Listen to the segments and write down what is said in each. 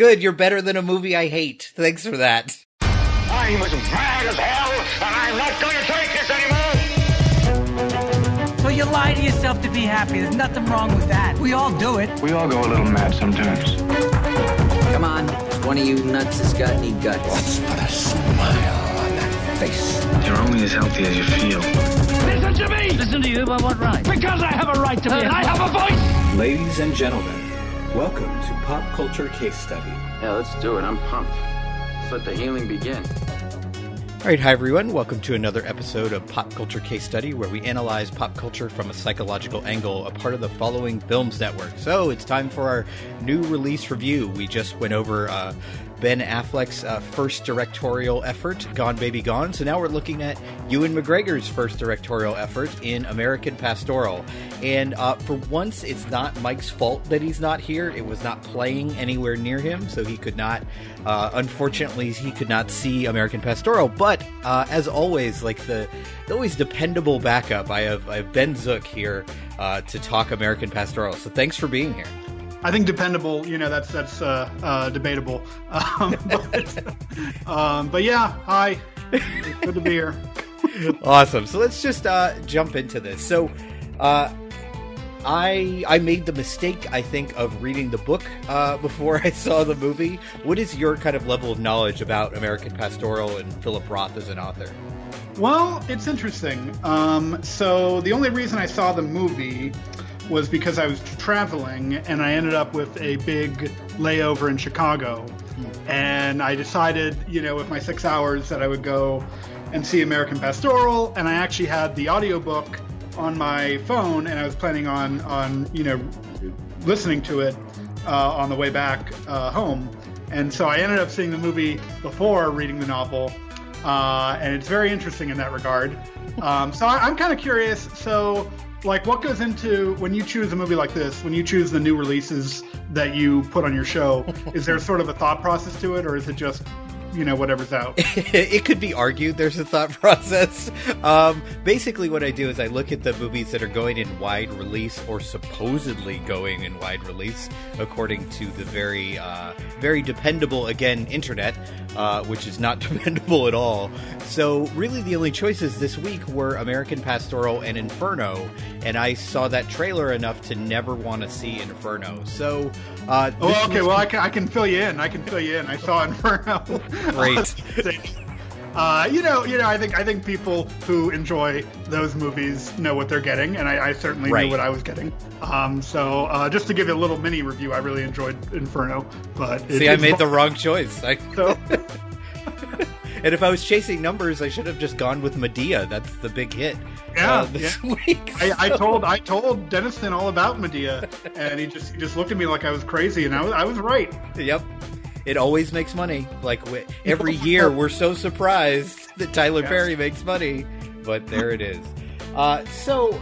Good, you're better than a movie I hate. Thanks for that. I'm as mad as hell, and I'm not going to take this anymore. So you lie to yourself to be happy. There's nothing wrong with that. We all do it. We all go a little mad sometimes. Come on, one of you nuts has got any guts. Let's put a smile on that face. You're only as healthy as you feel. Listen to me! Listen to you by what right? Because I have a right to be, and I have a voice! Ladies and gentlemen, welcome to Pop Culture Case Study. Yeah, let's do it. I'm pumped. Let's let the healing begin. All right, hi everyone. Welcome to another episode of Pop Culture Case Study, where we analyze pop culture from a psychological angle, a part of the following films network. So it's time for our new release review. We just went over uh, Ben Affleck's uh, first directorial effort, Gone Baby Gone. So now we're looking at Ewan McGregor's first directorial effort in American Pastoral. And uh, for once, it's not Mike's fault that he's not here. It was not playing anywhere near him, so he could not. Uh, unfortunately, he could not see American Pastoral. But uh, as always, like the, the always dependable backup, I have, I have Ben Zook here uh, to talk American Pastoral. So thanks for being here. I think dependable, you know, that's that's uh, uh, debatable. Um, but, um, but yeah, hi, good to be here. awesome. So let's just uh, jump into this. So, uh, I I made the mistake, I think, of reading the book uh, before I saw the movie. What is your kind of level of knowledge about American Pastoral and Philip Roth as an author? Well, it's interesting. Um, so the only reason I saw the movie was because I was traveling and I ended up with a big layover in Chicago. And I decided, you know, with my six hours that I would go and see American Pastoral. And I actually had the audiobook on my phone and I was planning on, on you know, listening to it uh, on the way back uh, home. And so I ended up seeing the movie before reading the novel. Uh, and it's very interesting in that regard. Um, so I, I'm kind of curious. So like what goes into when you choose a movie like this when you choose the new releases that you put on your show is there sort of a thought process to it or is it just you know whatever's out. It could be argued there's a thought process. Um, basically what i do is i look at the movies that are going in wide release or supposedly going in wide release according to the very uh, very dependable again internet uh, which is not dependable at all. So really the only choices this week were american pastoral and inferno and i saw that trailer enough to never want to see inferno. So uh, oh okay well I can, I can fill you in i can fill you in. I saw inferno Great. Uh, you know, you know, I think I think people who enjoy those movies know what they're getting, and I, I certainly right. knew what I was getting. Um, so uh, just to give you a little mini review, I really enjoyed Inferno. But see, I made the wrong choice. I... So... and if I was chasing numbers, I should have just gone with Madea. That's the big hit. Yeah, uh, this yeah. week. So... I, I, told I told Denniston all about Madea, and he just he just looked at me like I was crazy, and I was I was right. Yep. It always makes money. Like every year, we're so surprised that Tyler yes. Perry makes money, but there it is. Uh, so,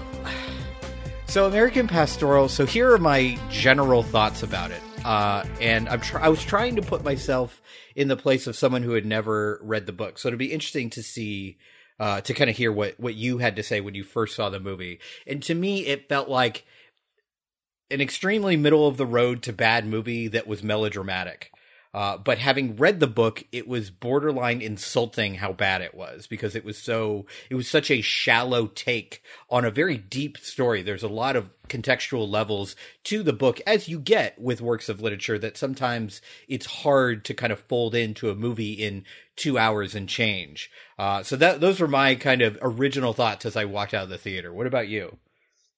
so American Pastoral. So here are my general thoughts about it. Uh, and I'm tr- I was trying to put myself in the place of someone who had never read the book. So it'd be interesting to see, uh, to kind of hear what what you had to say when you first saw the movie. And to me, it felt like an extremely middle of the road to bad movie that was melodramatic. Uh, but having read the book, it was borderline insulting how bad it was because it was so, it was such a shallow take on a very deep story. There's a lot of contextual levels to the book as you get with works of literature that sometimes it's hard to kind of fold into a movie in two hours and change. Uh, so that, those were my kind of original thoughts as I walked out of the theater. What about you?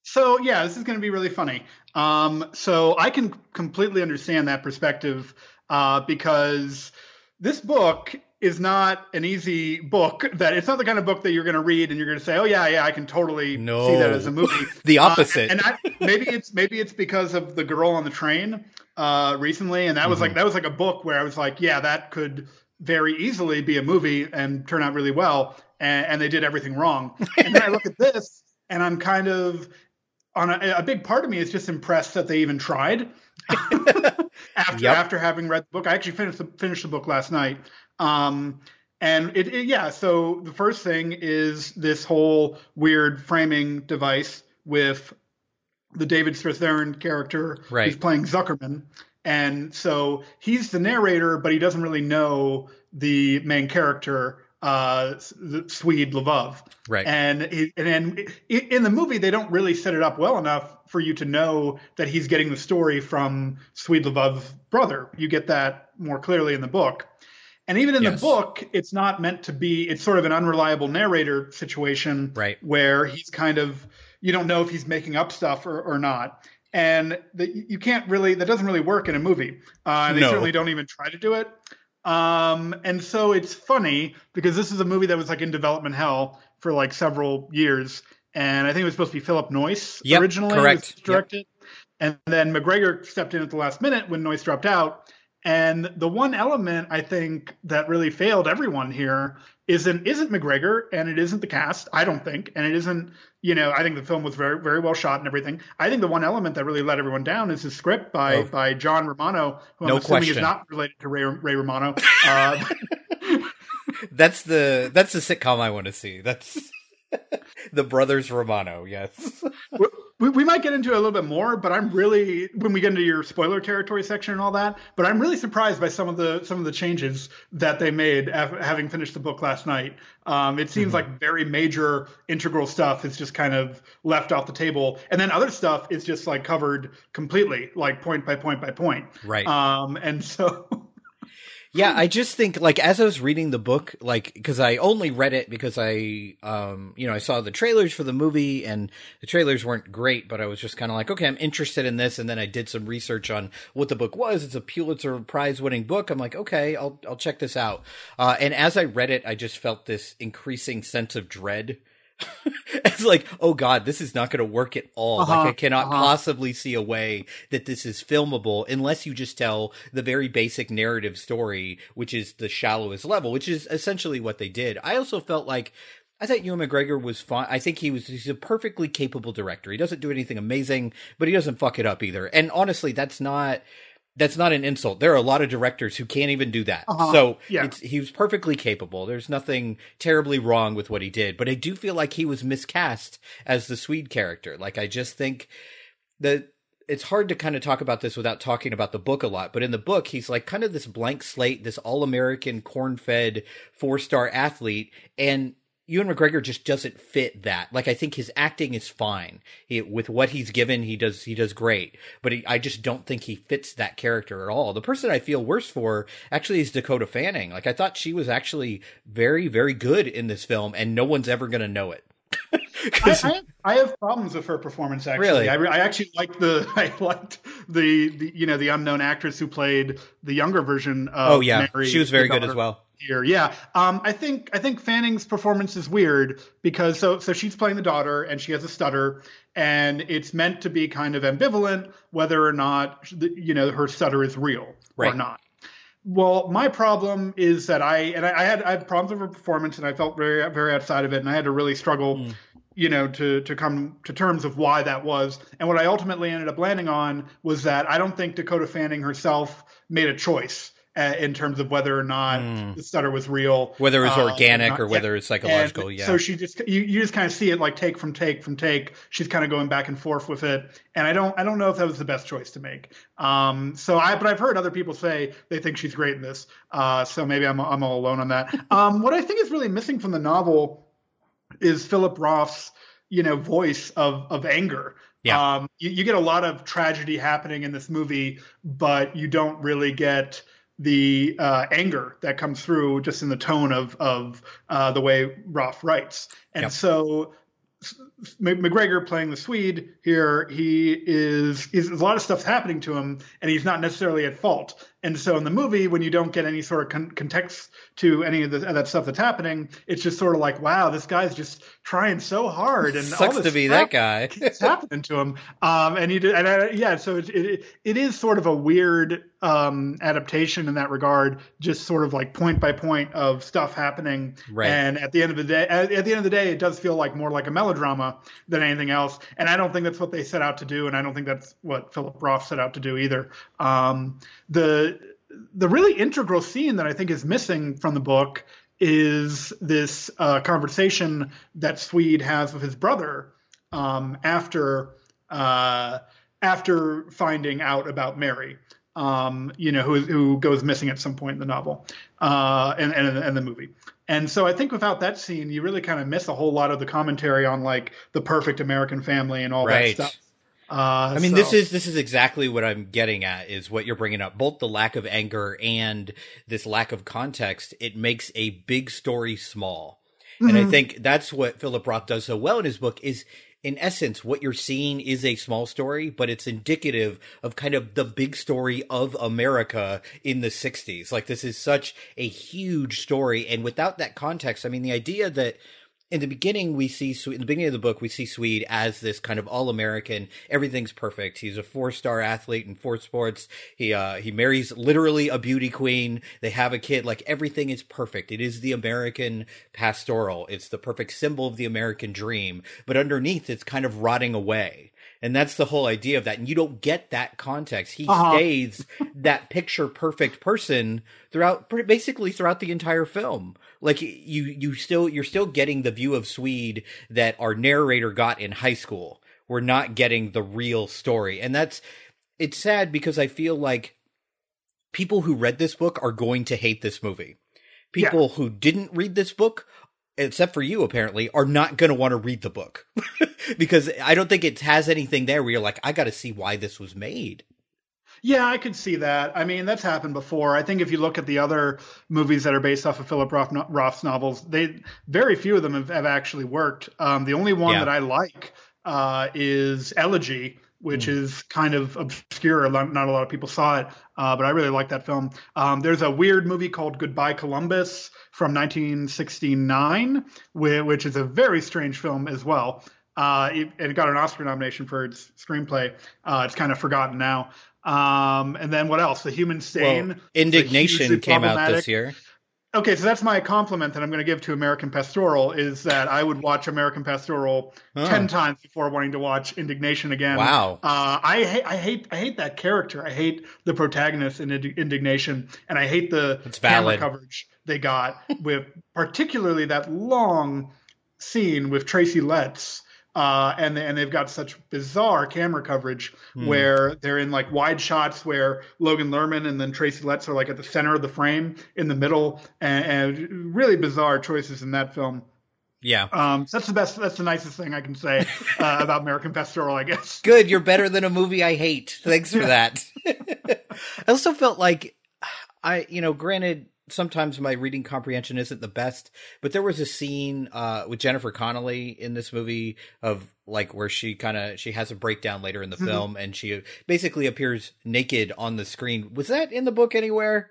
So yeah, this is going to be really funny. Um, so I can completely understand that perspective uh, because this book is not an easy book that it's not the kind of book that you're going to read and you're going to say oh yeah yeah i can totally no. see that as a movie the opposite uh, and I, maybe it's maybe it's because of the girl on the train uh, recently and that was mm-hmm. like that was like a book where i was like yeah that could very easily be a movie and turn out really well and, and they did everything wrong and then i look at this and i'm kind of on a, a big part of me is just impressed that they even tried after yep. after having read the book. I actually finished the, finished the book last night. Um, and it, it, yeah, so the first thing is this whole weird framing device with the David Strathairn character right. who's playing Zuckerman. and so he's the narrator, but he doesn't really know the main character, uh, Swede Levov. Right. And he, and then in the movie they don't really set it up well enough for you to know that he's getting the story from Swede Levov's brother. You get that more clearly in the book. And even in Yes. the book, it's not meant to be. It's sort of an unreliable narrator situation, Right. Where he's kind of you don't know if he's making up stuff or, or not, and the, you can't really that doesn't really work in a movie. Uh, they No. certainly don't even try to do it. Um, and so it's funny because this is a movie that was like in development hell for like several years, and I think it was supposed to be Philip Noyce Yep, originally correct. directed, and then McGregor stepped in at the last minute when Noyce dropped out. And the one element I think that really failed everyone here isn't isn't McGregor and it isn't the cast. I don't think, and it isn't. You know, I think the film was very very well shot and everything. I think the one element that really let everyone down is the script by Oh. by John Romano, who No I'm assuming question. is not related to Ray Ray Romano. Uh, That's the that's the sitcom I want to see. That's the Brothers Romano. Yes. We, we might get into it a little bit more, but I'm really when we get into your spoiler territory section and all that. But I'm really surprised by some of the some of the changes that they made af- having finished the book last night. Um, it seems like very major integral stuff is just kind of left off the table, and then other stuff is just like covered completely, like point by point by point. Right. Um, and so. Yeah, I just think like as I was reading the book, like because I only read it because I, um, you know, I saw the trailers for the movie and the trailers weren't great, but I was just kind of like, okay, I'm interested in this, and then I did some research on what the book was. It's a Pulitzer Prize winning book. I'm like, okay, I'll I'll check this out. Uh, and as I read it, I just felt this increasing sense of dread. it's like, oh god, this is not going to work at all. Uh-huh, like I cannot uh-huh. possibly see a way that this is filmable unless you just tell the very basic narrative story, which is the shallowest level, which is essentially what they did. I also felt like I thought Ewan McGregor was fine. I think he was he's a perfectly capable director. He doesn't do anything amazing, but he doesn't fuck it up either. And honestly, that's not that's not an insult. There are a lot of directors who can't even do that. Uh-huh. So Yeah. it's, he was perfectly capable. There's nothing terribly wrong with what he did, but I do feel like he was miscast as the Swede character. Like I just think that it's hard to kind of talk about this without talking about the book a lot. But in the book, he's like kind of this blank slate, this all American corn fed four star athlete. And Ewan McGregor just doesn't fit that. Like I think his acting is fine he, with what he's given. He does he does great, but he, I just don't think he fits that character at all. The person I feel worse for actually is Dakota Fanning. Like I thought she was actually very very good in this film, and no one's ever gonna know it. I, I, have, I have problems with her performance. Actually, Really? I, I actually liked the I liked the, the you know the unknown actress who played the younger version of. oh yeah, Mary, she was very good as well. Here, yeah. Um, I think I think Fanning's performance is weird because so so she's playing the daughter and she has a stutter and it's meant to be kind of ambivalent whether or not you know her stutter is real or not. Well, my problem is that I and I, I had I had problems with her performance, and I felt very very outside of it, and I had to really struggle, you know, to to come to terms of why that was. And what I ultimately ended up landing on was that I don't think Dakota Fanning herself made a choice uh, in terms of whether or not the stutter was real, Whether it's uh, organic not- or whether it's psychological, And yeah. So she just you, you just kind of see it like take from take from take. She's kind of going back and forth with it, and I don't I don't know if that was the best choice to make. Um, so I but I've heard other people say they think she's great in this. Uh, so maybe I'm I'm all alone on that. Um, what I think is really missing from the novel is Philip Roth's you know voice of of anger. Yeah. Um, you, you get a lot of tragedy happening in this movie, but you don't really get the uh, anger that comes through just in the tone of of uh, the way Roth writes. And Yep. so McGregor playing the Swede here, he is, is a lot of stuff's happening to him, and he's not necessarily at fault. And so in the movie, when you don't get any sort of con- context to any of, the, of that stuff that's happening, it's just sort of like, wow, this guy's just trying so hard, and all Sucks this to be that guy. keeps happening to him. Um, and he did, and I, yeah, so it, it it is sort of a weird um, adaptation in that regard, just sort of like point by point of stuff happening. Right. And at the end of the day, at, at the end of the day, it does feel like more like a melodrama than anything else. And I don't think that's what they set out to do, and I don't think that's what Philip Roth set out to do either. Um, the the really integral scene that I think is missing from the book is this uh, conversation that Swede has with his brother um, after uh, after finding out about Mary. um, you know, who who goes missing at some point in the novel, uh, and and and the movie. And so I think without that scene, you really kind of miss a whole lot of the commentary on like the perfect American family and all Right. that stuff. Uh, I mean, so- this is this is exactly what I'm getting at is what you're bringing up. Both the lack of anger and this lack of context. It makes a big story small, and I think that's what Philip Roth does so well in his book. Is in essence what you're seeing is a small story, but it's indicative of kind of the big story of America in the '60s. Like this is such a huge story, and without that context, I mean, the idea that in the beginning we see in the beginning of the book we see Swede as this kind of all-American everything's perfect. He's a four-star athlete in four sports. He uh he marries literally a beauty queen. They have a kid. Like everything is perfect. It is the American pastoral. It's the perfect symbol of the American dream. But underneath it's kind of rotting away and that's the whole idea of that. And you don't get that context. He Uh-huh. stays that picture perfect person throughout basically throughout the entire film. Like you you still you're still getting the view of Swede that our narrator got in high school. We're not getting the real story. And that's it's sad because i feel like people who read this book are going to hate this movie. People who didn't read this book except for you apparently are not going to want to read the book because i don't think it has anything there where you're like i got to see why this was made Yeah, I could see that. I mean, that's happened before. I think if you look at the other movies that are based off of Philip Roth, Roth's novels, they very few of them have, have actually worked. Um, the only one Yeah. that I like uh, is Elegy, which is kind of obscure. Not a lot of people saw it, uh, but I really like that film. Um, there's a weird movie called Goodbye Columbus from 1969, which is a very strange film as well. Uh, it, it got an Oscar nomination for its screenplay. Uh, it's kind of forgotten now. Um, and then what else? The Human Stain. well, It's a hugely indignation came out this year Okay, so that's my compliment that I'm going to give to American Pastoral is that I would watch American Pastoral ten times before wanting to watch Indignation again. Wow. Uh, I hate, I hate, I hate that character. I hate the protagonist in Indi- Indignation, and I hate the camera coverage they got with particularly that long scene with Tracy Letts. Uh, and and they've got such bizarre camera coverage Hmm. where they're in like wide shots where Logan Lerman and then Tracy Letts are like at the center of the frame in the middle, and, and really bizarre choices in that film. yeah Um, so that's the best. That's the nicest thing I can say uh, about American Pastoral, I guess. Good, you're better than a movie I hate. Thanks for that. I also felt like I, you know, granted, sometimes my reading comprehension isn't the best, but there was a scene uh, with Jennifer Connelly in this movie of like where she kind of she has a breakdown later in the film and she basically appears naked on the screen. Was that in the book anywhere?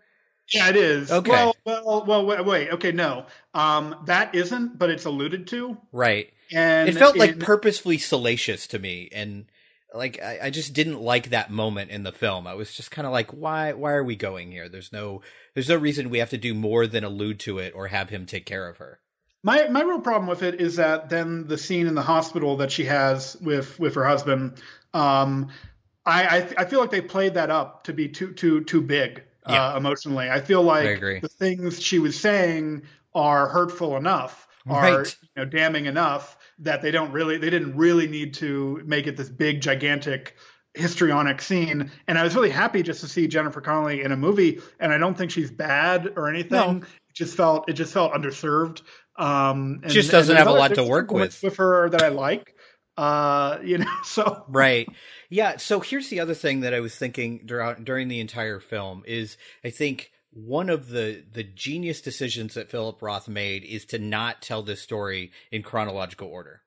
Yeah, it is. Okay. Well, well, well. Wait, wait. Okay, no. Um, that isn't, but it's alluded to. Right. And it felt like purposefully salacious to me and like I, I just didn't like that moment in the film i was just kind of like why why are we going here there's no there's no reason we have to do more than allude to it or have him take care of her My my real problem with it is that then the scene in the hospital that she has with with her husband, um, I I, I feel like they played that up to be too too too big Yeah. uh, emotionally. I feel like agree. the things she was saying are hurtful enough, are Right. you know damning enough that they don't really they didn't really need to make it this big gigantic histrionic scene and i was really happy just to see jennifer connelly in a movie and i don't think she's bad or anything No. it just felt it just felt underserved um and, Just doesn't have a lot to work with. with her that i like uh you know so right yeah so here's the other thing that i was thinking during, during the entire film is i think one of the the genius decisions that philip roth made is to not tell this story in chronological order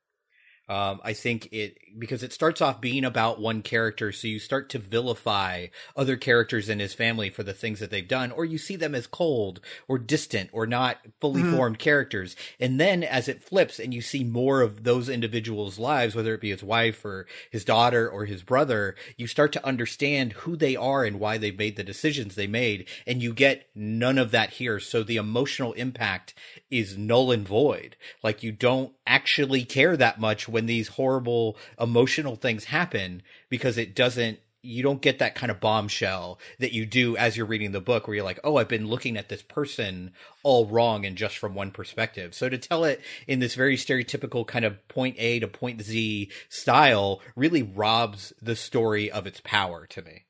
um, I think it because it starts off being about one character, so you start to vilify other characters in his family for the things that they've done, or you see them as cold or distant or not fully formed characters. And then as it flips and you see more of those individuals' lives, whether it be his wife or his daughter or his brother, you start to understand who they are and why they made the decisions they made. And you get none of that here. So the emotional impact is null and void. Like you don't actually care that much when these horrible emotional things happen because it doesn't you don't get that kind of bombshell that you do as you're reading the book where you're like, oh, I've been looking at this person all wrong and just from one perspective. So to tell it in this very stereotypical kind of point A to point Z style really robs the story of its power to me.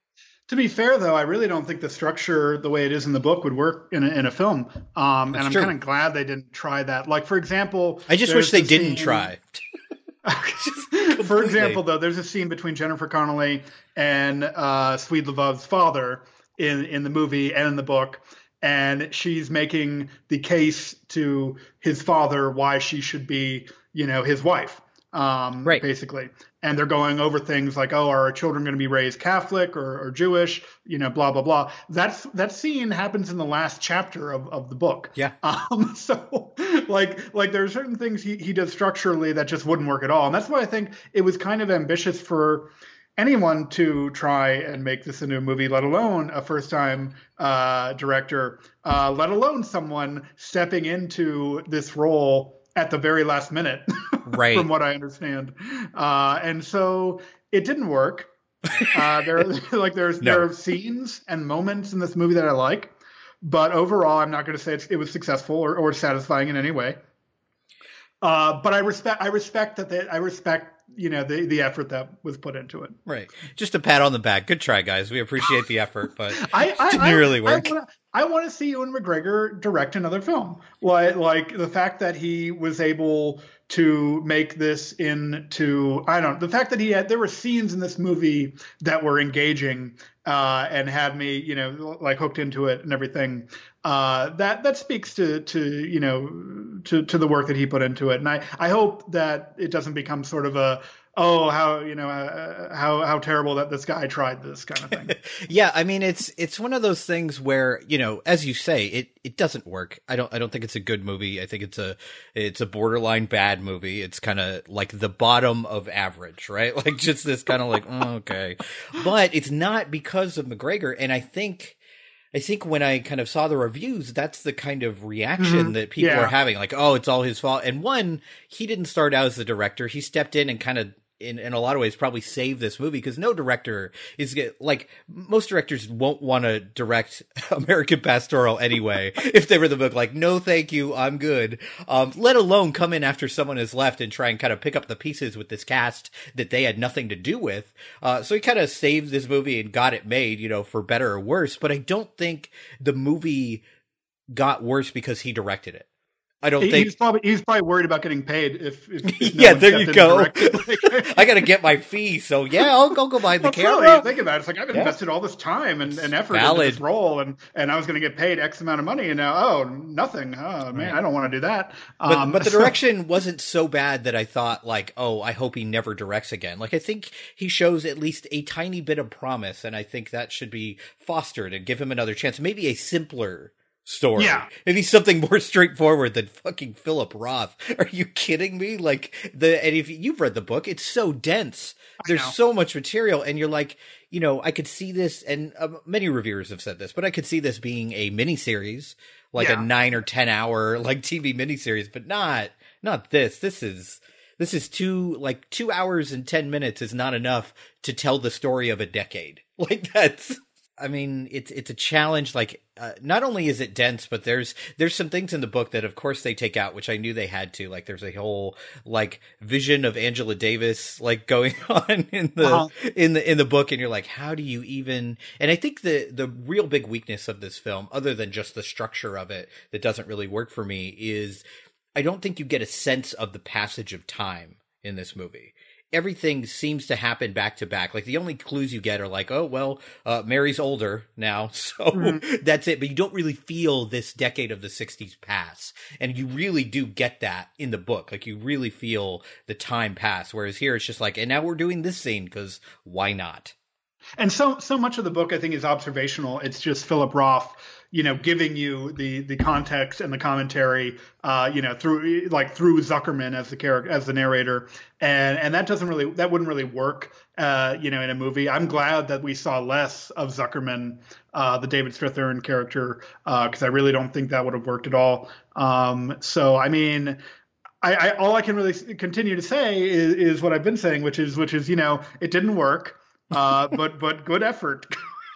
To be fair, though, I really don't think the structure, the way it is in the book, would work in a, in a film. Um, and I'm kind of glad they didn't try that. Like, for example, I just wish they didn't scene- try. For example, though, there's a scene between Jennifer Connelly and uh, Swede Levov's father in in the movie and in the book, and she's making the case to his father why she should be, you know, his wife, um, Right. Basically, and they're going over things like, oh, are our children going to be raised Catholic or, or Jewish? You know, blah blah blah. That's that scene happens in the last chapter of, of the book. Yeah. Um, so like like there are certain things he, he does structurally that just wouldn't work at all. And that's why I think it was kind of ambitious for anyone to try and make this into a movie, let alone a first time uh, director, uh, let alone someone stepping into this role at the very last minute, Right. from what I understand. Uh, and so it didn't work. Uh, there, like there's No. there are scenes and moments in this movie that I like, but overall, I'm not going to say it's, it was successful or, or satisfying in any way. Uh, but I respect I respect that they, I respect you know the the effort that was put into it. Right. Just a pat on the back. Good try, guys. We appreciate the effort, but I, I didn't I, really work. I wanna, I want to see Ewan McGregor direct another film. Like like the fact that he was able to make this into I don't know the fact that he had there were scenes in this movie that were engaging uh, and had me you know like hooked into it and everything. Uh, that that speaks to to you know to to the work that he put into it, and I I hope that it doesn't become sort of a oh how you know uh, uh, how how terrible that this guy tried this kind of thing. yeah, I mean it's it's one of those things where, you know, as you say, it it doesn't work. I don't I don't think it's a good movie. I think it's a it's a borderline bad movie. It's kind of like the bottom of average, right? Like just this kind of like, oh, okay. But it's not because of McGregor and I think I think when I kind of saw the reviews, that's the kind of reaction mm-hmm. that people Yeah. are having. Like, oh, it's all his fault. And one, he didn't start out as the director. He stepped in and kind of, in, in a lot of ways, probably save this movie because no director is like most directors won't want to direct American Pastoral anyway. if they were the book, like, no, thank you, I'm good. Um, let alone come in after someone has left and try and kind of pick up the pieces with this cast that they had nothing to do with. Uh, so he kind of saved this movie and got it made, you know, for better or worse. But I don't think the movie got worse because he directed it. I don't He- think. he's probably he's probably worried about getting paid if, if, if no Yeah, there you go. I got to get my fee, so yeah, I'll go go behind the Well, camera. truly, think about it. It's like I've Yeah. invested all this time and, and effort Valid. into this role, and, and I was going to get paid X amount of money, and now oh nothing. Oh man, I don't want to do that. But, Um, but the direction wasn't so bad that I thought like, oh, I hope he never directs again. Like I think he shows at least a tiny bit of promise, and I think that should be fostered and give him another chance. Maybe a simpler story. Yeah. Maybe something more straightforward than fucking Philip Roth. Are you kidding me? Like the and if you've read the book, it's so dense. There's so much material, and you're like, you know, I could see this, and um, many reviewers have said this, but I could see this being a miniseries, like Yeah. a nine or ten hour like TV miniseries, but not not this. This is this is two like two hours and ten minutes is not enough to tell the story of a decade. Like that's. I mean, it's it's a challenge. Like, uh, not only is it dense, but there's there's some things in the book that, of course, they take out, which I knew they had to. Like, there's a whole like vision of Angela Davis like going on in the Uh-huh. in the in the book, and you're like, how do you even? And I think the the real big weakness of this film, other than just the structure of it, that doesn't really work for me, is I don't think you get a sense of the passage of time in this movie. Everything seems to happen back to back. Like the only clues you get are like, oh well, uh, Mary's older now, so that's it. But you don't really feel this decade of the '60s pass, and you really do get that in the book. Like you really feel the time pass. Whereas here, it's just like, and now we're doing this scene because why not? and so so much of the book I think is observational. It's just Philip Roth, you know, giving you the the context and the commentary, uh, you know, through like through Zuckerman as the character as the narrator, and and that doesn't really that wouldn't really work, uh, you know, in a movie. I'm glad that we saw less of Zuckerman, uh, the David Strathairn character, because I really don't think that would have worked at all. Um, so I mean. I, I, all I can really continue to say is, is what I've been saying, which is, which is, you know, it didn't work, uh, but, but good effort.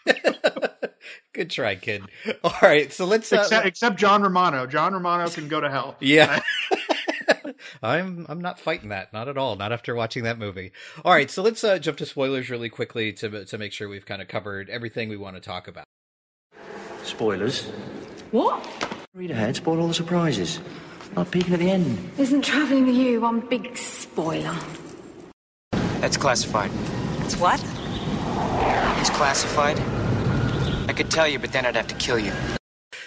Good try, kid. All right, so let's. Uh, except, except John Romano. John Romano can go to hell. Yeah. I'm I'm not fighting that, not at all, not after watching that movie. All right, so let's uh, jump to spoilers really quickly to to make sure we've kind of covered everything we want to talk about. Spoilers. What? Read ahead, spoil all the surprises. Not peeking at the end. Isn't travelling with you one big spoiler? That's classified. It's what? It's classified. I could tell you, but then I'd have to kill you.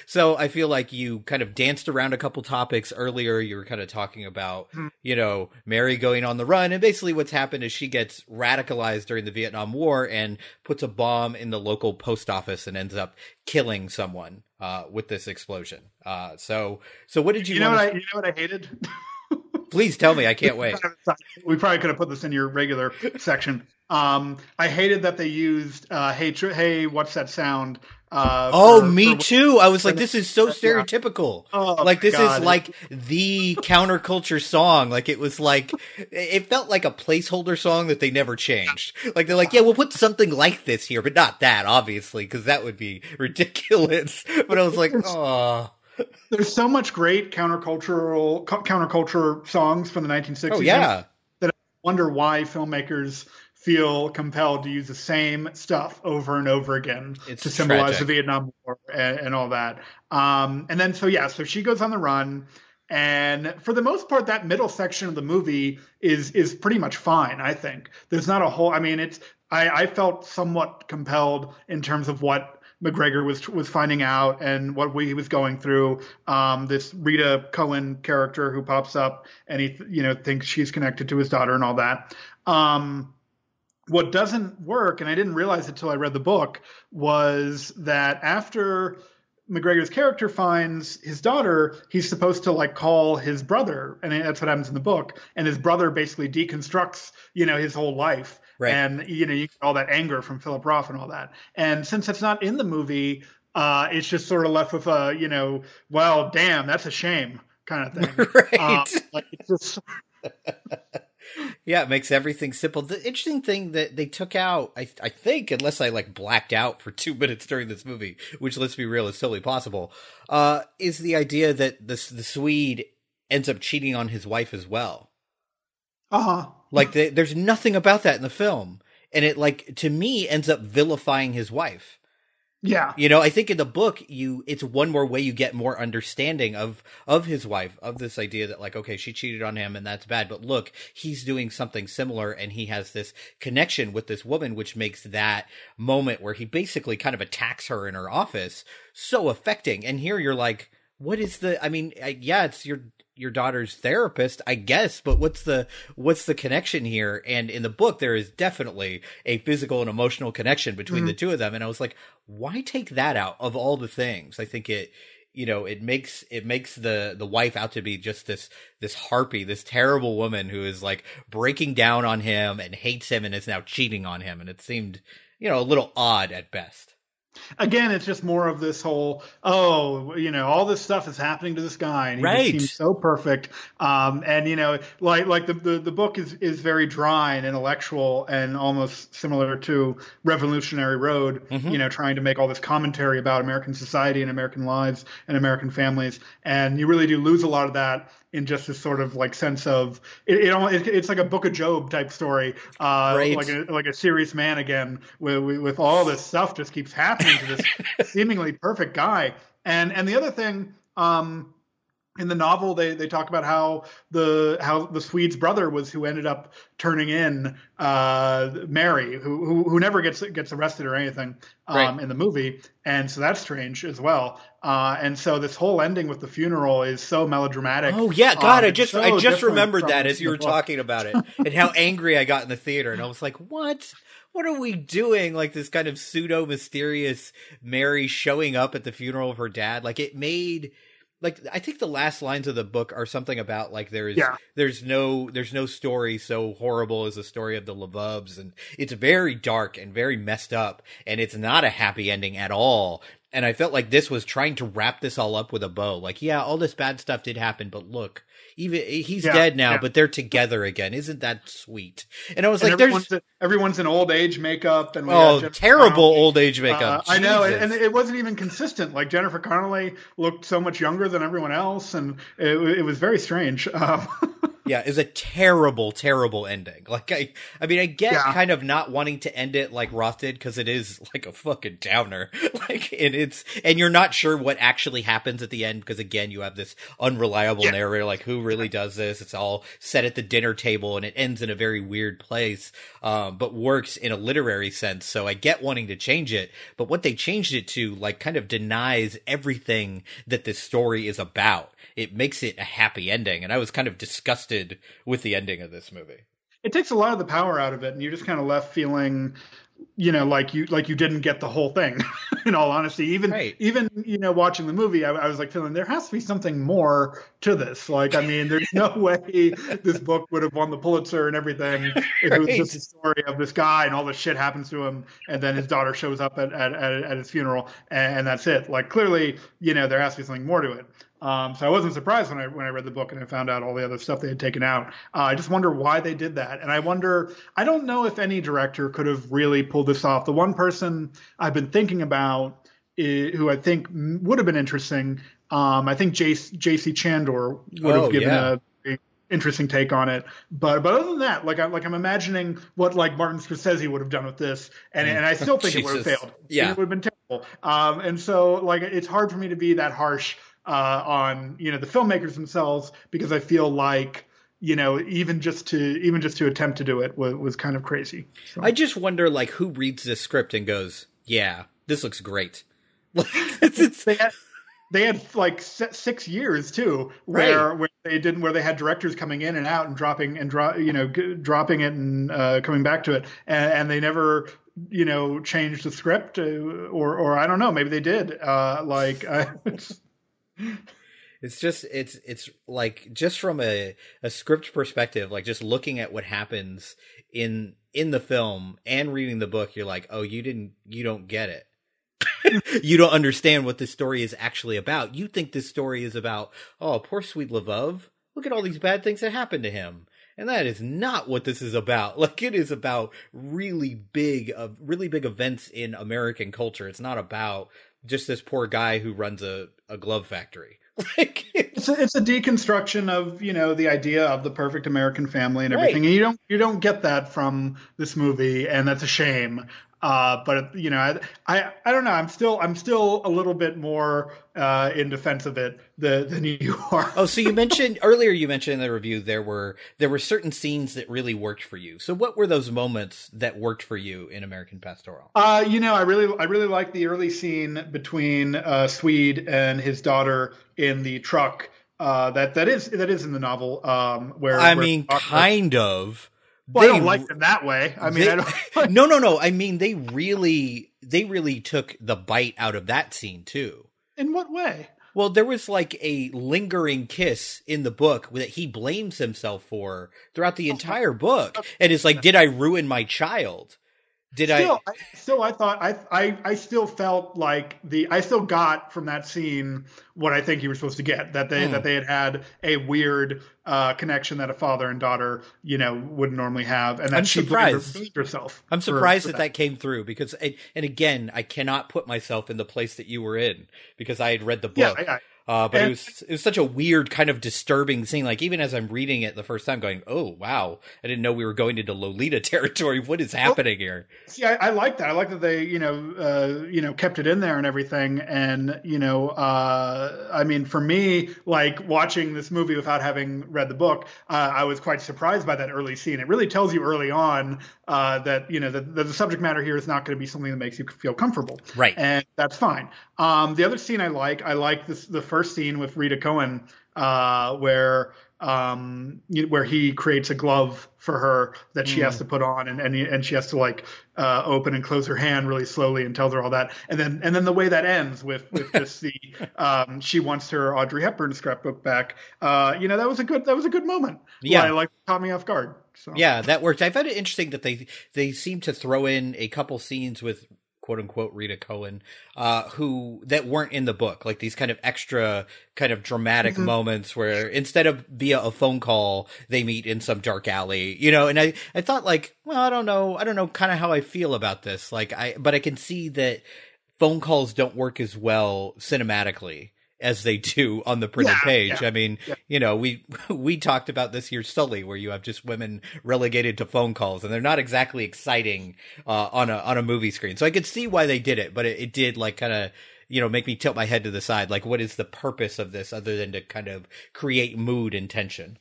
So I feel like you kind of danced around a couple topics earlier. You were kind of talking about, Hmm. you know, Mary going on the run. And basically what's happened is she gets radicalized during the Vietnam War and puts a bomb in the local post office and ends up killing someone uh, with this explosion. Uh, so, so what did you, You know what wanna- I? You know what I hated? Please tell me. I can't wait. we probably could have put this in your regular section. Um, I hated that they used uh, "Hey, tr- hey, what's that sound?" Uh, Oh, for- me for- too. I was like, this is so yeah. stereotypical. Oh, like this God. is like the counterculture song. Like it was like it felt like a placeholder song that they never changed. Like they're like, yeah, we'll put something like this here, but not that, obviously, because that would be ridiculous. But I was like, oh, There's so much great countercultural co- counterculture songs from the 1960s. oh yeah. that I wonder why filmmakers feel compelled to use the same stuff over and over again It's to symbolize tragic. the Vietnam War and, and all that. Um, and then so yeah, so she goes on the run, and for the most part, that middle section of the movie is is pretty much fine. I think there's not a whole. I mean, it's I, I felt somewhat compelled in terms of what. McGregor was was finding out and what he was going through. Um, this Rita Cohen character who pops up and he you know thinks she's connected to his daughter and all that. Um, what doesn't work, and I didn't realize it till I read the book, was that after McGregor's character finds his daughter, he's supposed to like call his brother, and that's what happens in the book. And his brother basically deconstructs, you know, his whole life, Right. and you know, you get all that anger from Philip Roth and all that. And since it's not in the movie, uh, it's just sort of left with a, you know, well, damn, that's a shame kind of thing. Right. Um, like it's just Yeah, it makes everything simple. The interesting thing that they took out, I, I think, unless I like blacked out for two minutes during this movie, which let's be real is totally possible, uh, is the idea that the the Swede ends up cheating on his wife as well. uh huh. Like the, there's nothing about that in the film, and it like to me ends up vilifying his wife. Yeah. You know, I think in the book, you it's one more way you get more understanding of of his wife, of this idea that like, okay, she cheated on him and that's bad, but look, he's doing something similar and he has this connection with this woman, which makes that moment where he basically kind of attacks her in her office so affecting. And here you're like, what is the? I mean, yeah, it's your your daughter's therapist, I guess, but what's the what's the connection here? And in the book, there is definitely a physical and emotional connection between the mm-hmm. two of them. And I was like, why take that out of all the things? I think it, you know, it makes it makes the the wife out to be just this this harpy, this terrible woman who is like breaking down on him and hates him and is now cheating on him. And it seemed, you know, a little odd at best. Again, it's just more of this whole, oh, you know, all this stuff is happening to this guy, and he Right. seems so perfect. Um, and you know, like like the, the the book is is very dry and intellectual and almost similar to Revolutionary Road. Mm-hmm. You know, trying to make all this commentary about American society and American lives and American families, and you really do lose a lot of that in just this sort of like sense of it, it, it's like a book of job type story uh Right. like a like a serious man again with, with with all this stuff just keeps happening to this seemingly perfect guy and and the other thing um in the novel they they talk about how the how the Swede's brother was who ended up turning in uh Mary who who, who never gets gets arrested or anything um Right. in the movie and so that's strange as well uh and so this whole ending with the funeral is so melodramatic Oh yeah, God! Um, I just so I just remembered that as you were talking about it, and how angry I got in the theater, and I was like, "What? What are we doing?" Like this kind of pseudo mysterious Mary showing up at the funeral of her dad. Like it made. Like I think the last lines of the book are something about like there is Yeah. there's no there's no story so horrible as the story of the Levovs and it's very dark and very messed up and it's not a happy ending at all and I felt like this was trying to wrap this all up with a bow like yeah all this bad stuff did happen but look even he's Yeah, dead now yeah. but they're together again isn't that sweet and I was And like there's everyone's, everyone's in old age makeup and we oh terrible Connelly. old age makeup Uh, I know, and it wasn't even consistent. Like Jennifer Connelly looked so much younger than everyone else, and it, it was very strange. Um, yeah, is a terrible, terrible ending. Like I, I mean, I get Yeah. kind of not wanting to end it like Roth did because it is like a fucking downer. Like, and it's and you're not sure what actually happens at the end because again, you have this unreliable Yeah. narrator. Like, who really does this? It's all set at the dinner table, and it ends in a very weird place, um, but works in a literary sense. So I get wanting to change it, but what they changed it to, like, kind of denies everything that this story is about. It makes it a happy ending, and I was kind of disgusted with the ending of this movie. it takes a lot of the power out of it and you're just kind of left feeling you know like you like you didn't get the whole thing in all honesty. Even Right. even you know watching the movie I, I was like feeling there has to be something more to this. Like i mean there's no way this book would have won the pulitzer and everything if it was just a story of this guy and all this shit happens to him and then his daughter shows up at at, at, at his funeral and, and that's it. Like clearly you know there has to be something more to it um, so I wasn't surprised when I when I read the book and I found out all the other stuff they had taken out. Uh, I just wonder why they did that, and I wonder. I don't know if any director could have really pulled this off. The one person I've been thinking about, i who I think would have been interesting, um, I think J.C. Chandor would Oh, have given yeah. a, a interesting take on it. But but other than that, like I like I'm imagining what like Martin Scorsese would have done with this, and and I still think it would have failed. Yeah. it would have been terrible. Um, and so like it's hard for me to be that harsh uh, on you know the filmmakers themselves because I feel like you know even just to even just to attempt to do it was, was kind of crazy. So. I just wonder, like, who reads this script and goes, "Yeah, this looks great." It's, it's, they had they had like six years too, where where they didn't where they had directors coming in and out and dropping and drop you know g- dropping it and uh, coming back to it, and, and they never you know changed the script uh, or or I don't know maybe they did uh, like it's just it's it's like just from a a script perspective, like just looking at what happens in in the film and reading the book, you're like, oh, you didn't, you don't get it. you don't understand what this story is actually about. You think this story is about, oh, poor Swede Levov. Look at all these bad things that happened to him. And that is not what this is about. Like it is about really big, uh, really big events in American culture. It's not about just this poor guy who runs a, a glove factory. Like it's a, it's a deconstruction of you know the idea of the perfect American family and Right. everything, and you don't you don't get that from this movie, and that's a shame. Uh, but you know, I, I I don't know. I'm still I'm still a little bit more uh, in defense of it the, than you are. Oh, so you mentioned earlier. You mentioned in the review there were there were certain scenes that really worked for you. So, what were those moments that worked for you in American Pastoral? Uh, you know, I really, I really like the early scene between uh, Swede and his daughter in the truck. Uh, that that is that is in the novel. Um, where I where- mean, kind of. Well, I They- don't like them that way. I mean, they- I don't. no, no, no. I mean, they really, they really took the bite out of that scene too. In what way? Well, there was like a lingering kiss in the book that he blames himself for throughout the oh, entire book, and it's like, did I ruin my child? Did I? Still, I, still, I thought I, I, I still felt like the I still got from that scene what I think you were supposed to get that they Hmm. that they had had a weird uh, connection that a father and daughter you know wouldn't normally have, and that I'm she surprised. blamed herself. I'm surprised for that that came through because, and again, I cannot put myself in the place that you were in because I had read the Yeah, book. I- I- uh, but it was it was such a weird kind of disturbing scene. Like even as I'm reading it the first time, going, "Oh wow, I didn't know we were going into Lolita territory. What is happening here?" See, I, I like that. I like that they, you know, uh, you know, kept it in there and everything. And you know, uh, I mean, for me, like watching this movie without having read the book, uh, I was quite surprised by that early scene. It really tells you early on uh, that you know that, that the subject matter here is not going to be something that makes you feel comfortable, Right. And that's fine. Um, the other scene I like, I like this the first scene with Rita Cohen, uh, where um where he creates a glove for her that she Mm. has to put on and and, and she has to like uh open and close her hand really slowly and tells her all that and then and then the way that ends with with just the um she wants her Audrey Hepburn scrapbook back uh you know that was a good that was a good moment Yeah. I like caught me off guard so Yeah, that worked. I found it interesting that they they seem to throw in a couple scenes with quote unquote Rita Cohen, uh, who that weren't in the book, like these kind of extra kind of dramatic Mhm. moments where instead of via a phone call, they meet in some dark alley, you know, and I, I thought like, well, I don't know, I don't know kind of how I feel about this. Like I, but I can see that phone calls don't work as well cinematically as they do on the printed Yeah, page. yeah, I mean, yeah. you know, we we talked about this here Sully, where you have just women relegated to phone calls, and they're not exactly exciting uh, on a on a movie screen. So I could see why they did it, but it, it did like kind of you know make me tilt my head to the side. Like, what is the purpose of this other than to kind of create mood and tension?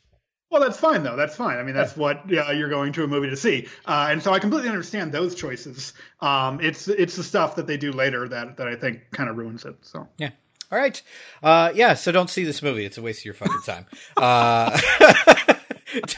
Well, that's fine though. That's fine. I mean, that's what uh, you're going to a movie to see, uh, and so I completely understand those choices. Um, it's it's the stuff that they do later that that I think kind of ruins it. So Yeah. All right. Uh, yeah. So don't see this movie. It's a waste of your fucking time. Uh,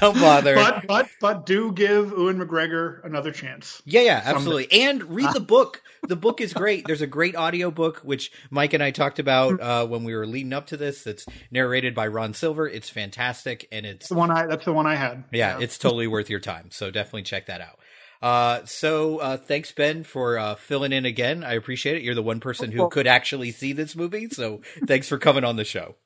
don't bother. but but but do give Ewan McGregor another chance. Yeah, yeah, absolutely. And read the book. The book is great. There's a great audio book which Mike and I talked about uh, when we were leading up to this. That's narrated by Ron Silver. It's fantastic, and it's The one I that's the one I had. yeah, it's totally worth your time. So definitely check that out. Uh, so uh, thanks Ben for uh, filling in again. I appreciate it. You're the one person who could actually see this movie, so thanks for coming on the show.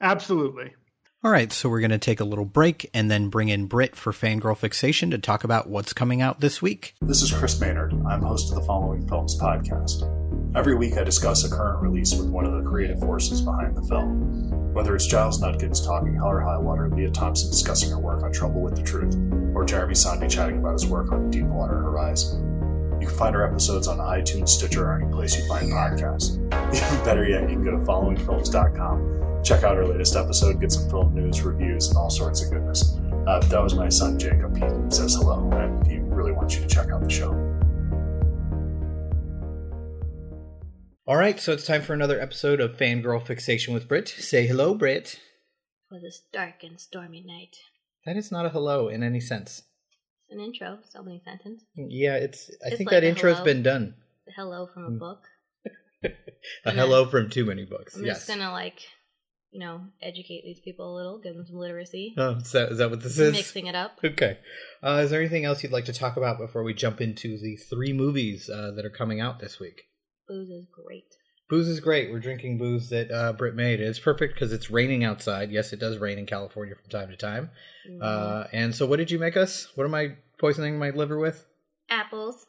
Absolutely. All right, so we're going to take a little break and then bring in Britt for Fangirl Fixation to talk about what's coming out this week. This is Chris Maynard. I'm host of the Following Films podcast. Every week I discuss a current release with one of the creative forces behind the film. Whether it's Giles Nuttgens talking Hell or High Water, Lea Thompson discussing her work on Trouble with the Truth, or Jeremy Sandy chatting about his work on Deepwater Horizon. You can find our episodes on iTunes, Stitcher, or any place you find podcasts. Even better yet, you can go to followingfilms.com check out our latest episode, get some film news, reviews, and all sorts of goodness. Uh, that was my son Jacob. He says hello, and he really wants you to check out the show. All right, so it's time for another episode of Fangirl Fixation with Britt. Say hello, Britt. For this dark and stormy night. That is not a hello in any sense. It's an intro, it's opening sentence. Yeah, it's. I It's think like that a intro's hello. been done. The hello from a Mm. book. A hello from too many books. I'm yes. just gonna like, you know, educate these people a little, give them some literacy. Oh, is that, is that what this is? Mixing it up. Okay. Uh, is there anything else you'd like to talk about before we jump into the three movies uh, that are coming out this week? Booze is great. Booze is great. We're drinking booze that uh, Britt made. It's perfect because it's raining outside. Yes, it does rain in California from time to time. Mm-hmm. Uh, and so, what did you make us? What am I poisoning my liver with? Apples.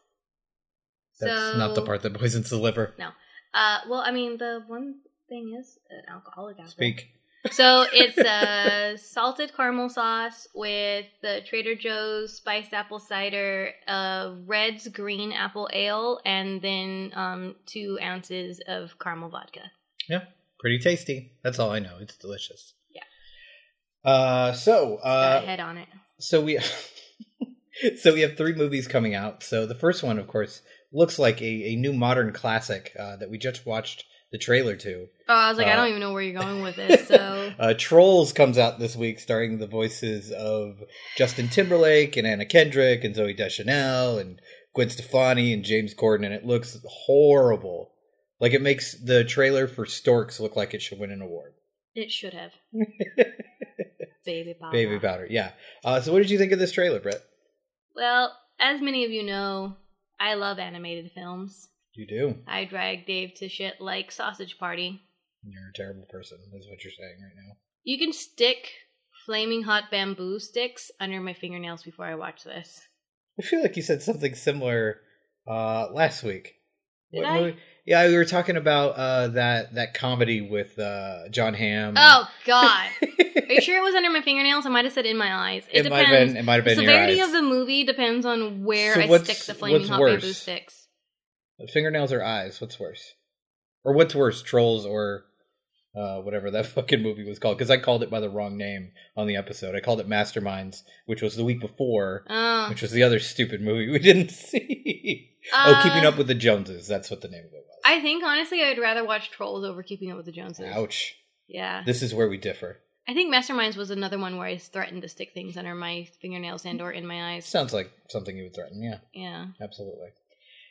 That's so, not the part that poisons the liver. No. Uh, well, I mean, the one thing is an alcoholic apple. Speak. So it's a salted caramel sauce with the Trader Joe's spiced apple cider, uh, Red's green apple ale, and then um, two ounces of caramel vodka. Yeah, pretty tasty. That's all I know. It's delicious. Yeah. Uh, so Got uh, a head on it. so we so we have three movies coming out. So the first one, of course, looks like a, a new modern classic uh, that we just watched the trailer to. Oh, I was like, I Uh, don't even know where you're going with this. So Uh, Trolls comes out this week, starring the voices of Justin Timberlake and Anna Kendrick and Zooey Deschanel and Gwen Stefani and James Corden, and it looks horrible. Like it makes the trailer for Storks look like it should win an award. it should have. Baby powder. Baby powder, yeah. Uh, so, what did you think of this trailer, Brett? Well, as many of you know, I love animated films. You do. I drag Dave to shit like Sausage Party. You're a terrible person, is what you're saying right now. You can stick flaming hot bamboo sticks under my fingernails before I watch this. I feel like you said something similar uh, last week. Did What I? movie- Yeah, we were talking about uh, that that comedy with uh, Jon Hamm. Oh God! Are you sure it was under my fingernails? I might have said in my eyes. It, It might depends. have been- it might have been The severity of the movie depends on where So I stick the flaming hot worse? bamboo sticks. Fingernails or eyes? What's worse? Or what's worse, Trolls or uh, whatever that fucking movie was called? Because I called it by the wrong name on the episode. I called it Masterminds, which was the week before, Oh. which was the other stupid movie we didn't see. oh, Uh, Keeping Up with the Joneses. That's what the name of it was. I think honestly, I'd rather watch Trolls over Keeping Up with the Joneses. Ouch. Yeah. This is where we differ. I think Masterminds was another one where I threatened to stick things under my fingernails and or in my eyes. Sounds like something you would threaten. Yeah. Yeah. Absolutely.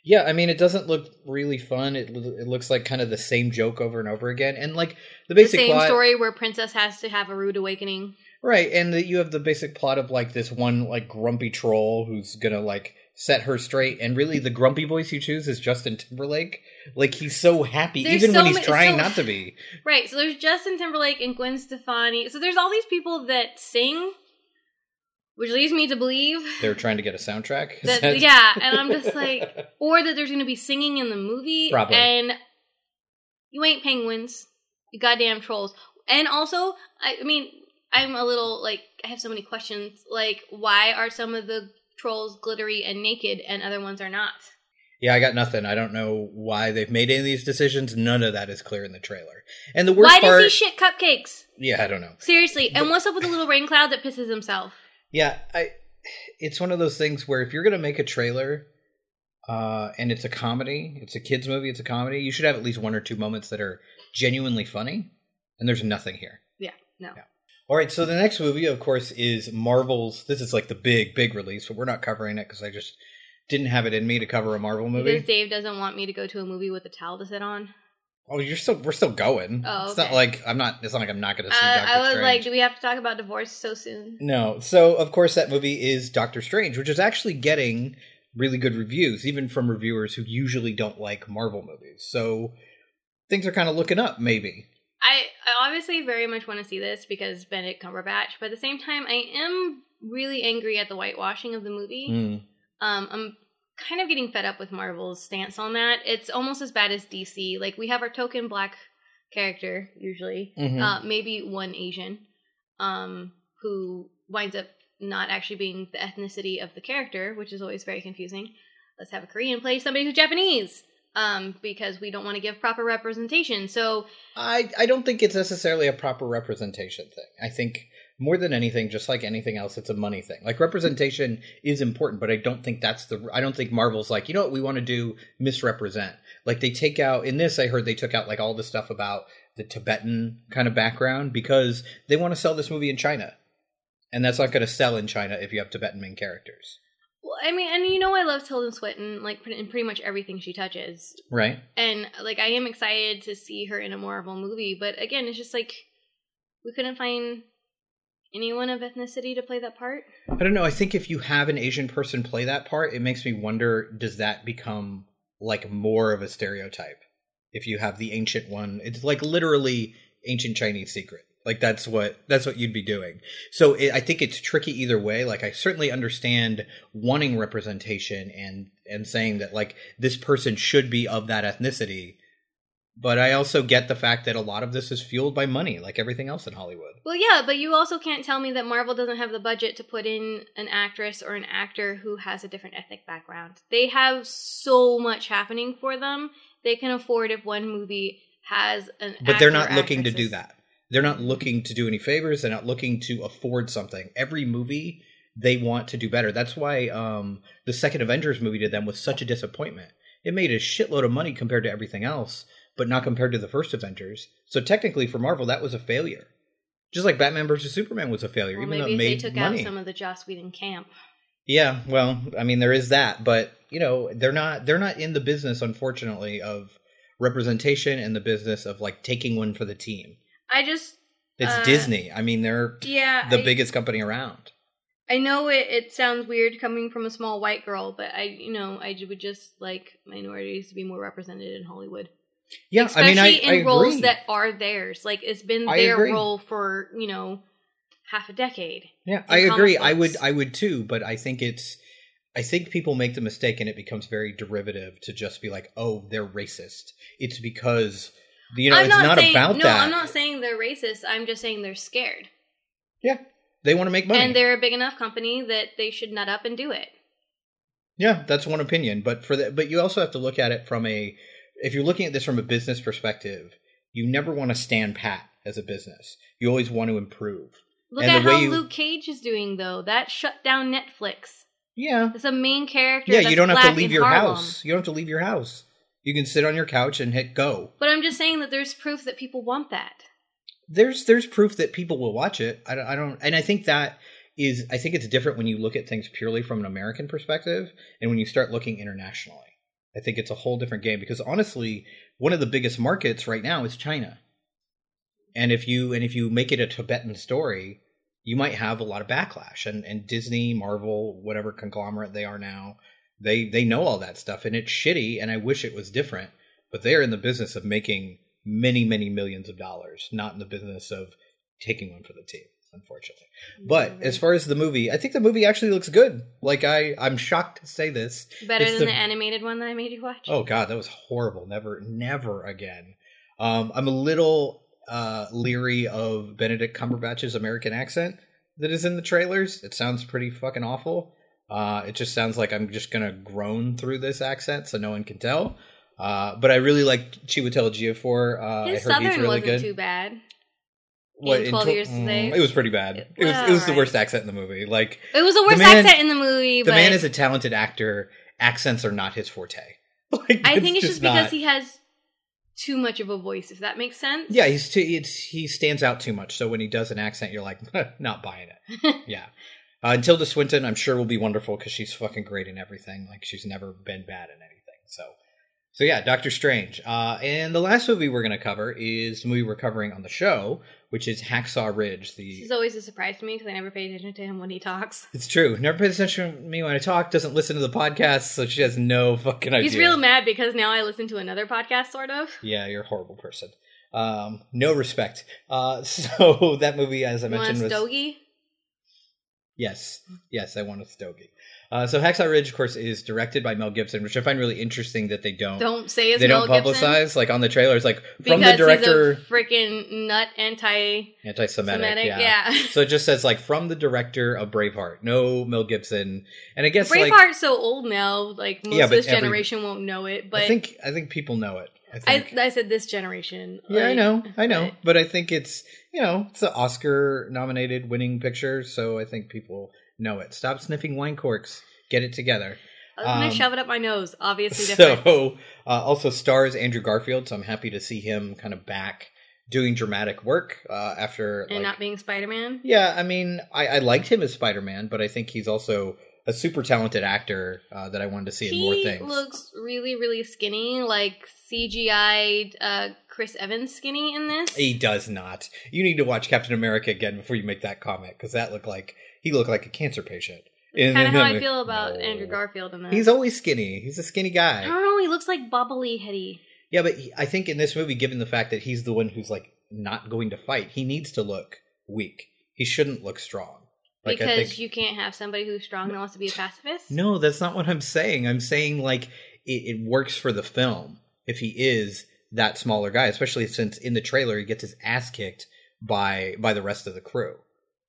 Yeah, I mean, it doesn't look really fun. It it looks like kind of the same joke over and over again, and like the The basic same plot, story where Princess has to have a rude awakening. right? And that you have the basic plot of like this one like grumpy troll who's gonna like set her straight, and really the grumpy voice you choose is Justin Timberlake. Like he's so happy, There's even so when he's many- trying so- not to be. Right, so there's Justin Timberlake and Gwen Stefani. So there's all these people that sing, which leads me to believe They're trying to get a soundtrack. That that- yeah, and I'm just like, or that there's going to be singing in the movie, Probably. and you ain't penguins. You goddamn trolls. And also, I, I mean, I'm a little like I have so many questions. Like, why are some of the trolls glittery and naked, and other ones are not? Yeah, I got nothing. I don't know why they've made any of these decisions. None of that is clear in the trailer. And the worst Why part, does he shit cupcakes? yeah, I don't know. Seriously. And what's up with the little rain cloud that pisses himself? Yeah, I. It's one of those things where if you're going to make a trailer, uh, and it's a comedy, it's a kids movie, it's a comedy, you should have at least one or two moments that are genuinely funny. And there's nothing here. Yeah. No. All right, so the next movie, of course, is Marvel's. This is like the big, big release, but we're not covering it because I just didn't have it in me to cover a Marvel movie. Because Dave doesn't want me to go to a movie with a towel to sit on. Oh, you're still we're still going. Oh, It's not like I'm not. It's not like I'm not going to see Uh, Doctor I was Strange. like, do we have to talk about divorce so soon? No. So, of course, that movie is Doctor Strange, which is actually getting really good reviews, even from reviewers who usually don't like Marvel movies. So, things are kind of looking up, maybe. I, I obviously very much want to see this because Benedict Cumberbatch, but at the same time, I am really angry at the whitewashing of the movie. Mm. Um, I'm kind of getting fed up with Marvel's stance on that. It's almost as bad as DC. Like we have our token black character usually, Mhm. uh, maybe one Asian, um, who winds up not actually being the ethnicity of the character, which is always very confusing. Let's have a Korean play somebody who's Japanese, um, because we don't want to give proper representation. So I I don't think it's necessarily a proper representation thing. I think more than anything, just like anything else, it's a money thing. Like representation is important, but I don't think that's the. I don't think Marvel's like you know what we want to do misrepresent. Like they take out in this, I heard they took out like all the stuff about the Tibetan kind of background because they want to sell this movie in China, and that's not going to sell in China if you have Tibetan main characters, Well, I mean, and you know, I love Tilda Swinton, like in pretty much everything she touches, right? and like I am excited to see her in a Marvel movie. But again, it's just like we couldn't find anyone of ethnicity to play that part. I don't know. I think if you have an Asian person play that part, it makes me wonder does that become like more of a stereotype? If you have the ancient one, it's like literally ancient Chinese secret. Like that's what that's what you'd be doing. So it, I think it's tricky either way. Like I certainly understand wanting representation and and saying that like this person should be of that ethnicity, but I also get the fact that a lot of this is fueled by money, like everything else in Hollywood. Well, yeah, but you also can't tell me that Marvel doesn't have the budget to put in an actress or an actor who has a different ethnic background. They have so much happening for them. They can afford if one movie has an but they're not looking to do that. They're not looking to do any favors. They're not looking to afford something. Every movie they want to do better. That's why um the second avengers movie to them was such a disappointment. It made a shitload of money compared to everything else but not compared to the first avengers so technically for marvel that was a failure just like batman versus superman was a failure Well, even though it made they took money out some of the Joss Whedon camp. yeah, well, I mean there is that, but you know, they're not they're not in the business unfortunately of representation and the business of like taking one for the team. I just It's uh, Disney. I mean, they're Yeah, the I- biggest company around. I know it, it sounds weird coming from a small white girl, but I, you know, I would just like minorities to be more represented in Hollywood. Yeah, I mean, I, Especially in I roles agree. that are theirs. Like it's been their role for you know half a decade. Yeah, I agree. I would I would too, but I think it's I think people make the mistake and it becomes very derivative to just be like, "Oh, they're racist." It's because you know, I'm it's not, saying, about no, that. I'm not saying they're racist. I'm just saying they're scared, Yeah, They want to make money. and they're a big enough company that they should nut up and do it. Yeah, that's one opinion, but for the, but you also have to look at it from a if you're looking at this from a business perspective, you never want to stand pat as a business. You always want to improve. Look And at the way how you- Luke Cage is doing, though. That shut down Netflix. Yeah, it's a main character. Yeah, you don't have to leave your Harlem. house. You don't have to leave your house. You can sit on your couch and hit go. But I'm just saying that there's proof that people want that. There's there's proof that people will watch it. I don't, I don't and I think that is I think it's different when you look at things purely from an American perspective and when you start looking internationally. I think it's a whole different game because honestly, one of the biggest markets right now is China. And if you and if you make it a Tibetan story, you might have a lot of backlash. And and Disney, Marvel, whatever conglomerate they are now, they they know all that stuff and it's shitty and I wish it was different, but they're in the business of making many many millions of dollars, not in the business of taking one for the team, unfortunately. But as far as the movie, I think the movie actually looks good. Like I I'm shocked to say this. Better It's than the, animated one that I made you watch. Oh god, that was horrible. Never, never again. Um, I'm a little uh, leery of Benedict Cumberbatch's American accent that is in the trailers. It sounds pretty fucking awful. Uh, it just sounds like I'm just gonna groan through this accent so no one can tell. Uh, but I really like Chiwetel Ejiofor. Uh, His I heard southern he's really wasn't good. too bad. What, in in 12 tw- Years a mm, It was pretty bad. It was Well, it was the worst accent in the movie. Like It was the worst man- accent in the movie, The man is a talented actor. Accents are not his forte. Like, I think it's just because not- he has too much of a voice, if that makes sense. Yeah, he's too. It's he stands out too much. So when he does an accent, you're like, not buying it. yeah. Uh, and Tilda Swinton, I'm sure will be wonderful because she's fucking great in everything. Like she's never been bad in anything. So, so yeah, Doctor Strange. Uh, and the last movie we're going to cover is the movie we're covering on the show, which is Hacksaw Ridge. The This is always a surprise to me because I never pay attention to him when he talks. it's true. Never pays attention to me when I talk. Doesn't listen to the podcast, so she has no fucking idea. He's real mad because now I listen to another podcast, sort of. Yeah, you're a horrible person. Um, no respect. Uh, so that movie, as I You mentioned, was stogie? yes, yes, I want a stogie. Uh, so Hacksaw Ridge, of course, is directed by Mel Gibson, which I find really interesting that they don't Don't say it's they Mel don't Gibson. publicize like on the trailers, like from because the director. freaking nut anti. Anti-Semitic, yeah. yeah. so it just says like from the director of Braveheart, no Mel Gibson, and I guess like Braveheart's so old now, like most Yeah, of this every- generation won't know it. But I think I think people know it. I I, think. I said this generation. Yeah, I know, I know, but I think it's you know it's an Oscar-nominated winning picture, so I think people know it. Stop sniffing wine corks. Get it together. I was gonna Um, shove it up my nose. Obviously different. So, uh, also stars Andrew Garfield, so I'm happy to see him kind of back doing dramatic work uh, after. and like, not being Spider Man. yeah, I mean, I, I liked him as Spider-Man, but I think he's also a super talented actor uh, that I wanted to see in more He things. looks really, really skinny, like CGI uh, Chris Evans skinny in this. He does not. You need to watch Captain America again before you make that comment because that looked like he looked like a cancer patient. That's kind of how I feel about No. Andrew Garfield in. He's always skinny. He's a skinny guy. I don't know. He looks like bubbly heady. Yeah, but he, I think in this movie, given the fact that he's the one who's like not going to fight, he needs to look weak. He shouldn't look strong. Like I because think you can't have somebody who's strong that wants to be a pacifist. no, that's not what I'm saying. I'm saying like it, it works for the film if he is that smaller guy, especially since in the trailer he gets his ass kicked by by the rest of the crew.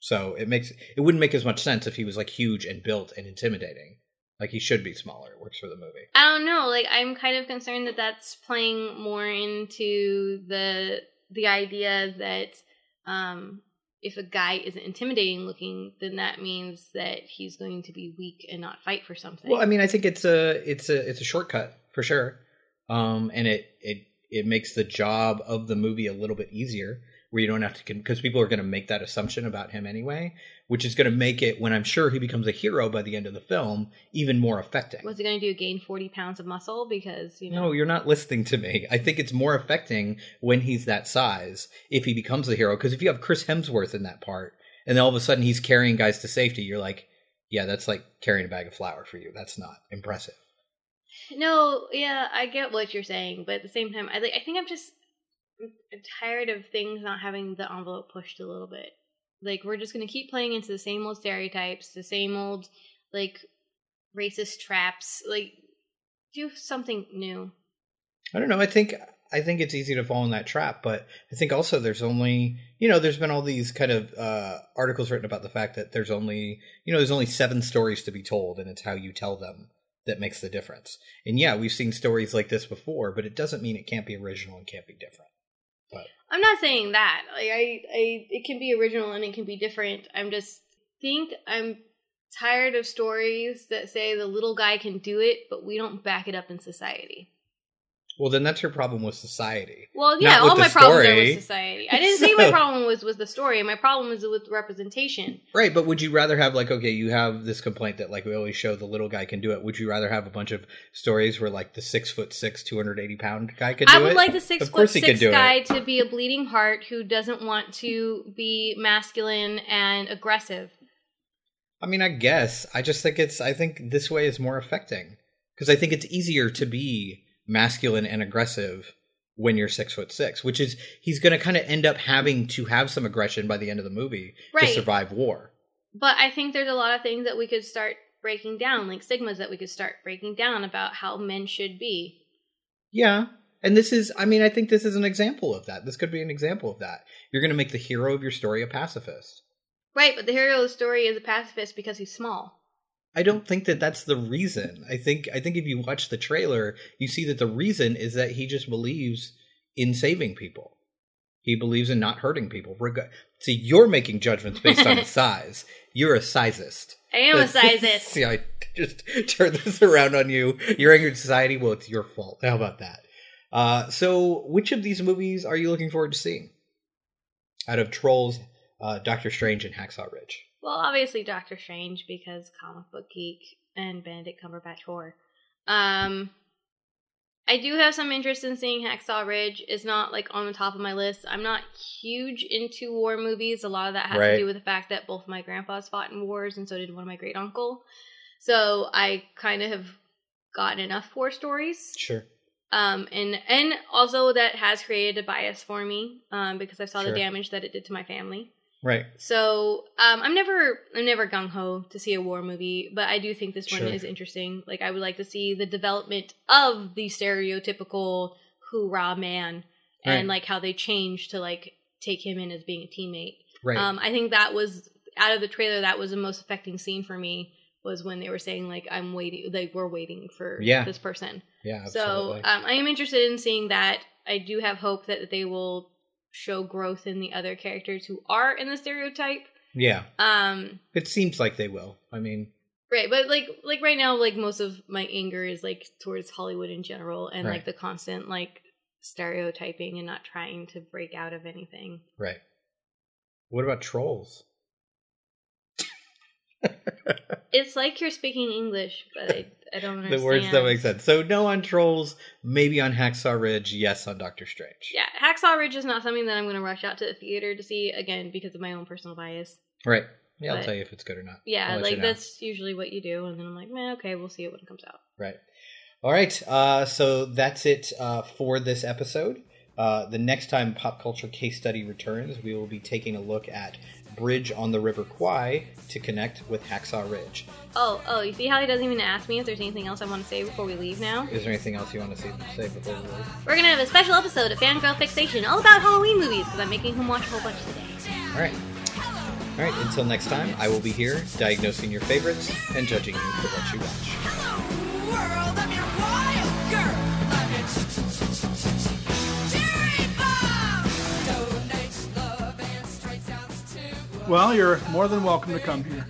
So it makes it wouldn't make as much sense if he was like huge and built and intimidating. Like he should be smaller. It works for the movie. I don't know. Like I'm kind of concerned that that's playing more into the the idea that um, if a guy isn't intimidating looking, then that means that he's going to be weak and not fight for something. Well, I mean, I think it's a it's a it's a shortcut for sure, um, and it it it makes the job of the movie a little bit easier, where you don't have to because people are going to make that assumption about him anyway, which is going to make it when I'm sure he becomes a hero by the end of the film even more affecting. What's he going to do? Gain forty pounds of muscle because you know? No, you're not listening to me. I think it's more affecting when he's that size if he becomes the hero. Because if you have Chris Hemsworth in that part, and then all of a sudden he's carrying guys to safety, you're like, yeah, that's like carrying a bag of flour for you. That's not impressive. No, yeah, I get what you're saying, but at the same time, I like. I think I'm just tired of things not having the envelope pushed a little bit. Like we're just gonna keep playing into the same old stereotypes, the same old like racist traps. Like do something new. I don't know. I think I think it's easy to fall in that trap, but I think also there's only you know there's been all these kind of uh, articles written about the fact that there's only you know there's only seven stories to be told, and it's how you tell them that makes the difference. And yeah, we've seen stories like this before, but it doesn't mean it can't be original and can't be different. But I'm not saying that. Like I, I, it can be original and it can be different. I'm just think I'm tired of stories that say the little guy can do it, but we don't back it up in society. Well, then that's your problem with society. Well, yeah, all my problems are with society. I didn't say my problem was with the story. My problem is with representation. Right, but would you rather have like okay, you have this complaint that like we always show the little guy can do it. Would you rather have a bunch of stories where like the six foot six, two hundred eighty pound guy could? do I it? would like the six of foot six guy it. to be a bleeding heart who doesn't want to be masculine and aggressive. I mean, I guess I just think it's. I think this way is more affecting because I think it's easier to be masculine and aggressive when you're six foot six, which is he's going to kind of end up having to have some aggression by the end of the movie to survive war. But I think there's a lot of things that we could start breaking down, like stigmas that we could start breaking down about how men should be. Yeah, And this is, I mean, I think this is an example of that. This could be an example of that. You're going to make the hero of your story a pacifist. Right, but the hero of the story is a pacifist because he's small. I don't think that that's the reason. I think I think if you watch the trailer, you see that the reason is that he just believes in saving people. He believes in not hurting people. Reg- See, you're making judgments based on size. You're a sizist. I am a sizist. See, I just turned this around on you. You're angry at society. Well, it's your fault. How about that? Uh, so, which of these movies are you looking forward to seeing? Out of Trolls, uh, Doctor Strange, and Hacksaw Ridge. Well, obviously Doctor Strange because comic book geek and Benedict Cumberbatch whore. Um, I do have some interest in seeing Hacksaw Ridge. It's not like on the top of my list. I'm not huge into war movies. A lot of that has Right. to do with the fact that both my grandpas fought in wars, and so did one of my great uncle. So I kind of have gotten enough war stories. Sure. Um, and and also that has created a bias for me um, because I saw Sure. the damage that it did to my family. Right. So um, I'm never I'm never gung ho to see a war movie, but I do think this one Sure. is interesting. Like I would like to see the development of the stereotypical hoorah man and Right. like how they change to like take him in as being a teammate. Right. Um, I think that was out of the trailer that was the most affecting scene for me was when they were saying like I'm waiting like we're waiting for Yeah. this person. Yeah. So um, I am interested in seeing that. I do have hope that they will show growth in the other characters who are in the stereotype. yeah. Um, It seems like they will. I mean, right, but like like right now, like most of my anger is like towards Hollywood in general, and Right. like the constant like stereotyping and not trying to break out of anything. right. What about Trolls? It's like you're speaking English, but I I don't understand The words don't make sense. So no on Trolls, maybe on Hacksaw Ridge, yes on Doctor Strange. Yeah, Hacksaw Ridge is not something that I'm going to rush out to the theater to see again because of my own personal bias. Right. Yeah, I'll tell you if it's good or not. Yeah, like you know. that's usually what you do, and then I'm like, man, okay, we'll see it when it comes out. Right. All right. Uh, so that's it uh, for this episode. Uh, the next time Pop Culture Case Study returns, we will be taking a look at Bridge on the River Kwai to connect with Hacksaw Ridge. Oh, oh, you see how he doesn't even ask me if there's anything else I want to say before we leave now? Is there anything else you want to say, say before we leave? We're gonna have a special episode of Fangirl Fixation all about Halloween movies because I'm making him watch a whole bunch today. All right. All right. Until next time, I will be here diagnosing your favorites and judging you for what you watch. Well, you're more than welcome to come here.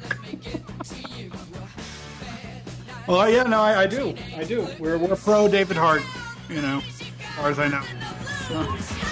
well, yeah, no, I, I do. I do. We're, we're pro David Hart, you know, as far as I know. So.